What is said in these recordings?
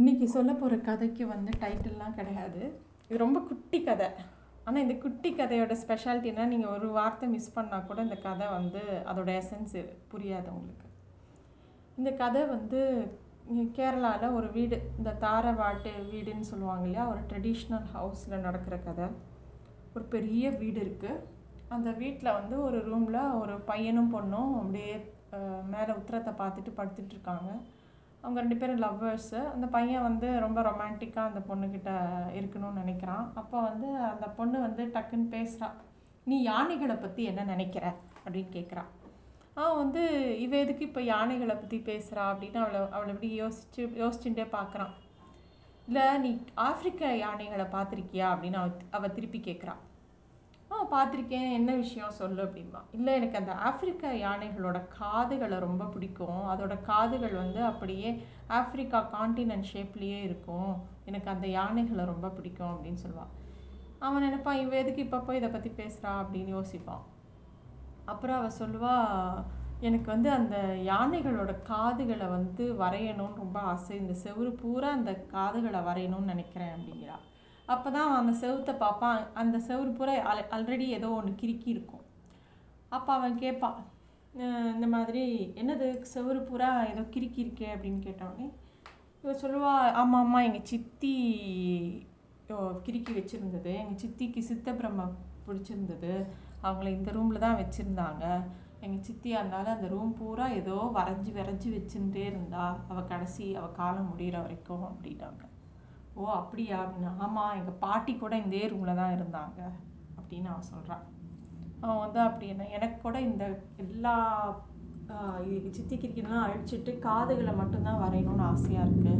இன்றைக்கி சொல்ல போகிற கதைக்கு வந்து டைட்டில்லாம் கிடையாது. இது ரொம்ப குட்டி கதை. ஆனால் இந்த குட்டி கதையோட ஸ்பெஷாலிட்டினா நீங்கள் ஒரு வார்த்தை மிஸ் பண்ணால் கூட இந்த கதை வந்து அதோட எசன்ஸ் புரியாது உங்களுக்கு. இந்த கதை வந்து கேரளாவில் ஒரு வீடு இந்த தாரவாட்டு வீடுன்னு சொல்லுவாங்க இல்லையா? ஒரு ட்ரெடிஷ்னல் ஹவுஸில் நடக்கிற கதை. ஒரு பெரிய வீடு இருக்குது அந்த வீட்டில் வந்து ஒரு ரூமில் ஒரு பையனும் பொண்ணும் அப்படியே மேலே உத்தரத்தை பார்த்துட்டு படுத்துட்ருக்காங்க இருக்காங்க. அவங்க ரெண்டு பேரும் லவ்வர்ஸு அந்த பையன் வந்து ரொம்ப ரொமான்டிக்காக அந்த பொண்ணுக்கிட்ட இருக்கணும்னு நினைக்கிறான். அப்போ வந்து அந்த பொண்ணு வந்து டக்குன்னு பேசுகிறா நீ யானைகளை பற்றி என்ன நினைக்கிற? அப்படின்னு கேட்குறான் அவன் வந்து இவ எதுக்கு இப்போ யானைகளை பற்றி பேசுகிறா அப்படின்னு அவளை அவளை இப்படி யோசிச்சு யோசிச்சுட்டே பார்க்குறான் இல்லை நீ ஆப்பிரிக்க யானைகளை பார்த்துருக்கியா? அப்படின்னு அவ அவள் திருப்பி கேட்குறான் ஆ பார்த்துருக்கேன். என்ன விஷயம் சொல்லு அப்படின்பா இல்லை எனக்கு அந்த ஆப்பிரிக்க யானைகளோட காதுகளை ரொம்ப பிடிக்கும். அதோட காதுகள் வந்து அப்படியே ஆப்பிரிக்கா காண்டினன்ட் ஷேப்லேயே இருக்கும். எனக்கு அந்த யானைகளை ரொம்ப பிடிக்கும் அப்படின்னு சொல்லுவாள் அவன் நினைப்பான் இவ எதுக்கு இப்போ போய் இதை பற்றி பேசுகிறா அப்படின்னு யோசிப்பான் அப்புறம் அவள் சொல்லுவா எனக்கு வந்து அந்த யானைகளோட காதுகளை வந்து வரையணும்னு ரொம்ப ஆசை. இந்த செவுரு பூரா அந்த காதுகளை வரையணும்னு நினைக்கிறேன் அப்படிங்கிறா. அப்போ தான் அந்த செவுத்தை பார்ப்பான் அந்த செவுரு பூரா ஆல் ஆல்ரெடி ஏதோ ஒன்று கிறுக்கி இருக்கும். அப்போ அவன் கேட்பான் இந்த மாதிரி என்னது செவுரு பூரா ஏதோ கிறுக்கி இருக்கே? அப்படின்னு கேட்டவொடனே இவ சொல்லுவா ஆமாம் ஆமாம் எங்கள் சித்தி ஓ, கிறுக்கி வச்சுருந்தது. எங்கள் சித்திக்கு சித்த பிரம்ம பிடிச்சிருந்தது. அவங்கள இந்த ரூமில் தான் வச்சுருந்தாங்க. எங்கள் சித்தி இருந்தாலும் அந்த ரூம் பூரா ஏதோ வரைஞ்சி வரைஞ்சி வச்சுட்டே இருந்தா அவள் கடைசி அவள் காலம் முடிகிற வரைக்கும் அப்படின்னாங்க ஓ அப்படியா? அப்படின்னா. ஆமாம் எங்கள் பாட்டி கூட இந்த ரூமில் தான் இருந்தாங்க அப்படின்னு அவன் சொல்கிறான் அவன் வந்து அப்படின்னா எனக்கு கூட இந்த எல்லா இது சித்தி கிரிக்கெட்லாம் அழிச்சிட்டு காதுகளை மட்டும்தான் வரையணும்னு ஆசையாக இருக்குது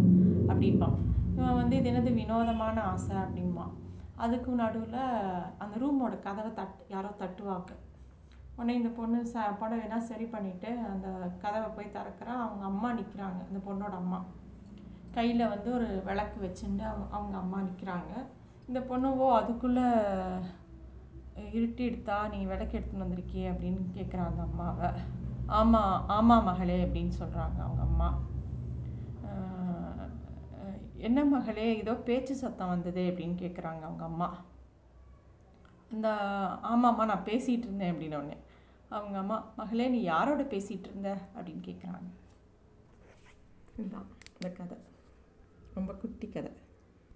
அப்படிம்பான். இவன் வந்து இது என்னது வினோதமான ஆசை அப்படிம்பான். அதுக்கு நடுவில் அந்த ரூமோட கதவை தட் யாரோ தட்டுவாங்க. உடனே இந்த பொண்ணு ச புடவைனா சரி பண்ணிவிட்டு அந்த கதவை போய் திறக்கிறான் அவங்க அம்மா நிற்கிறாங்க அந்த பொண்ணோட அம்மா. கையில் வந்து ஒரு விளக்கு வச்சுட்டு அவங்க அவங்க அம்மா நிற்கிறாங்க இந்த பொண்ணு ஓ அதுக்குள்ளே இருட்டி எடுத்தா நீ விளக்கு எடுத்துன்னு வந்திருக்கியே அப்படின்னு கேட்குறாங்க அந்த அம்மாவை. ஆமாம் ஆமாம் மகளே அப்படின்னு சொல்கிறாங்க அவங்க அம்மா. என்ன மகளே ஏதோ பேச்சு சத்தம் வந்ததே அப்படின்னு கேட்குறாங்க அவங்க அம்மா. இந்த ஆமாம்மா நான் பேசிகிட்டு இருந்தேன் அப்படின்னோடனே அவங்க அம்மா மகளே நீ யாரோட பேசிகிட்டு இருந்த? அப்படின்னு கேட்குறாங்க இதுதான். இந்த கதை. ரொம்ப குட்டி கதை.